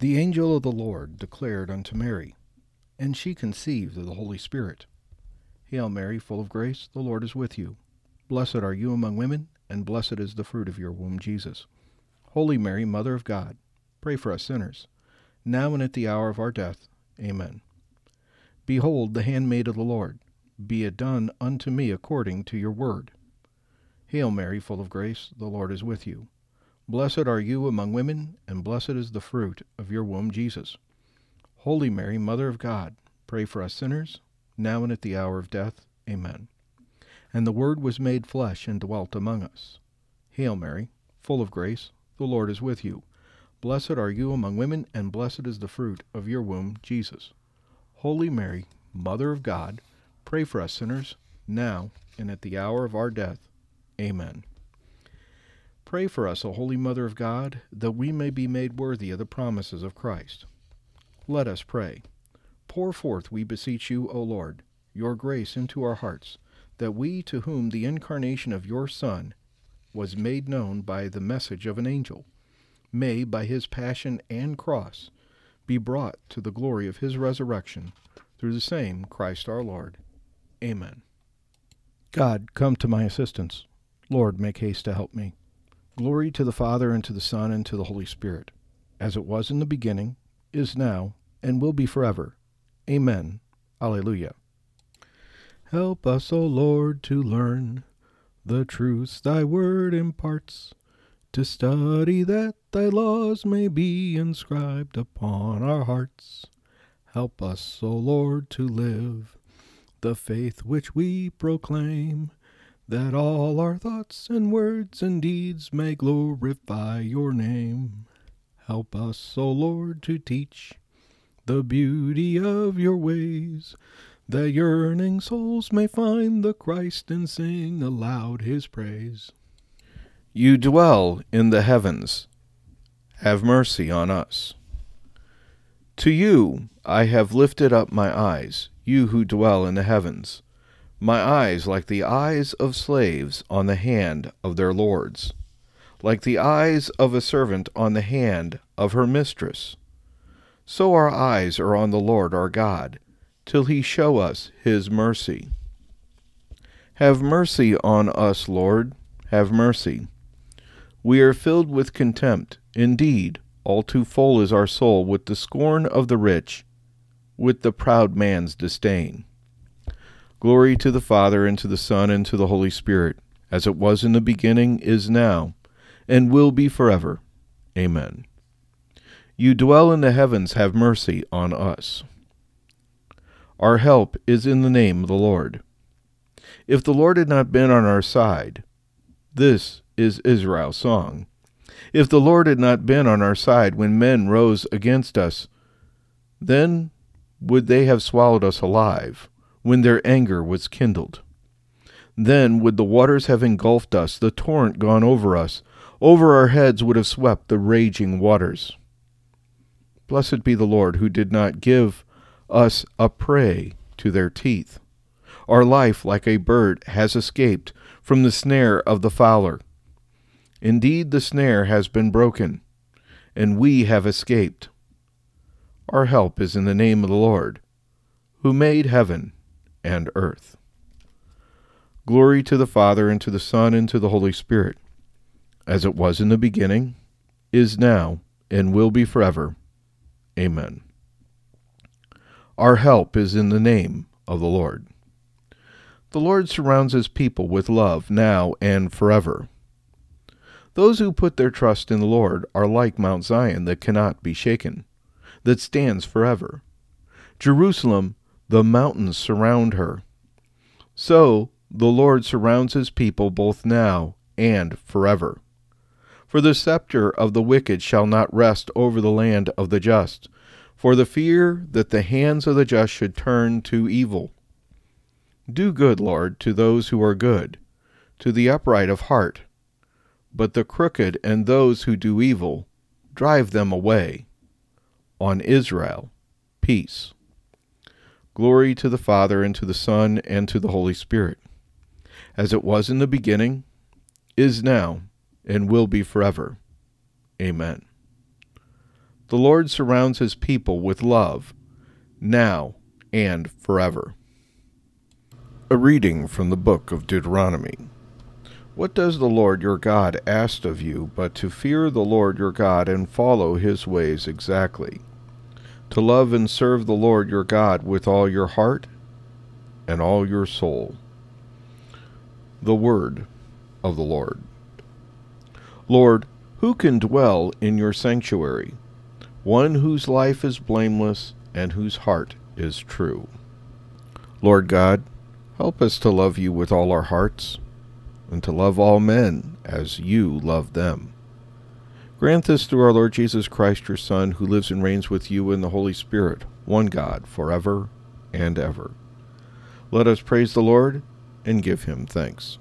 The angel of the Lord declared unto Mary, and she conceived of the Holy Spirit. Hail Mary, full of grace, the Lord is with you. Blessed are you among women, and blessed is the fruit of your womb, Jesus. Holy Mary, Mother of God, pray for us sinners, now and at the hour of our death. Amen. Behold, the handmaid of the Lord, be it done unto me according to your word. Hail Mary, full of grace, the Lord is with you. Blessed are you among women, and blessed is the fruit of your womb, Jesus. Holy Mary, Mother of God, pray for us sinners, now and at the hour of death. Amen. And the Word was made flesh and dwelt among us. Hail Mary, full of grace, the Lord is with you. Blessed are you among women, and blessed is the fruit of your womb, Jesus. Holy Mary, Mother of God, pray for us sinners, now and at the hour of our death. Amen. Pray for us, O Holy Mother of God, that we may be made worthy of the promises of Christ. Let us pray. Pour forth, we beseech you, O Lord, your grace into our hearts, that we, to whom the incarnation of your Son was made known by the message of an angel, may, by his passion and cross, be brought to the glory of his resurrection, through the same Christ our Lord. Amen. God, come to my assistance. Lord, make haste to help me. Glory to the Father, and to the Son, and to the Holy Spirit, as it was in the beginning, is now, and will be forever. Amen. Alleluia. Help us, O Lord, to learn the truths thy word imparts, to study that thy laws may be inscribed upon our hearts. Help us, O Lord, to live the faith which we proclaim, that all our thoughts and words and deeds may glorify your name. Help us, O Lord, to teach the beauty of your ways, that yearning souls may find the Christ and sing aloud his praise. You dwell in the heavens. Have mercy on us. To you I have lifted up my eyes, you who dwell in the heavens, my eyes like the eyes of slaves on the hand of their lords, like the eyes of a servant on the hand of her mistress. So our eyes are on the Lord our God till he show us his mercy. Have mercy on us, Lord, have mercy. We are filled with contempt. Indeed, all too full is our soul with the scorn of the rich, with the proud man's disdain. Glory to the Father, and to the Son, and to the Holy Spirit, as it was in the beginning, is now, and will be forever. Amen. You dwell in the heavens, have mercy on us. Our help is in the name of the Lord. If the Lord had not been on our side, this is Israel's song. If the Lord had not been on our side when men rose against us, then would they have swallowed us alive when their anger was kindled. Then would the waters have engulfed us, the torrent gone over us, over our heads would have swept the raging waters. Blessed be the Lord who did not give us a prey to their teeth. Our life, like a bird, has escaped from the snare of the fowler. Indeed, the snare has been broken, and we have escaped. Our help is in the name of the Lord, who made heaven and earth. Glory to the Father, and to the Son, and to the Holy Spirit, as it was in the beginning, is now, and will be forever. Amen. Our help is in the name of the Lord. The Lord surrounds his people with love now and forever. Those who put their trust in the Lord are like Mount Zion that cannot be shaken, that stands forever. Jerusalem, the mountains surround her. So the Lord surrounds his people both now and forever. For the scepter of the wicked shall not rest over the land of the just, for the fear that the hands of the just should turn to evil. Do good, Lord, to those who are good, to the upright of heart. But the crooked and those who do evil, drive them away. On Israel, peace. Glory to the Father, and to the Son, and to the Holy Spirit, as it was in the beginning, is now, and will be forever. Amen. The Lord surrounds his people with love, now and forever. A reading from the book of Deuteronomy. What does the Lord your God ask of you but to fear the Lord your God and follow his ways exactly? To love and serve the Lord your God with all your heart and all your soul. The Word of the Lord. Lord, who can dwell in your sanctuary? One whose life is blameless and whose heart is true. Lord God, help us to love you with all our hearts and to love all men as you love them. Grant this through our Lord Jesus Christ, your Son, who lives and reigns with you in the Holy Spirit, one God, forever and ever. Let us praise the Lord and give him thanks.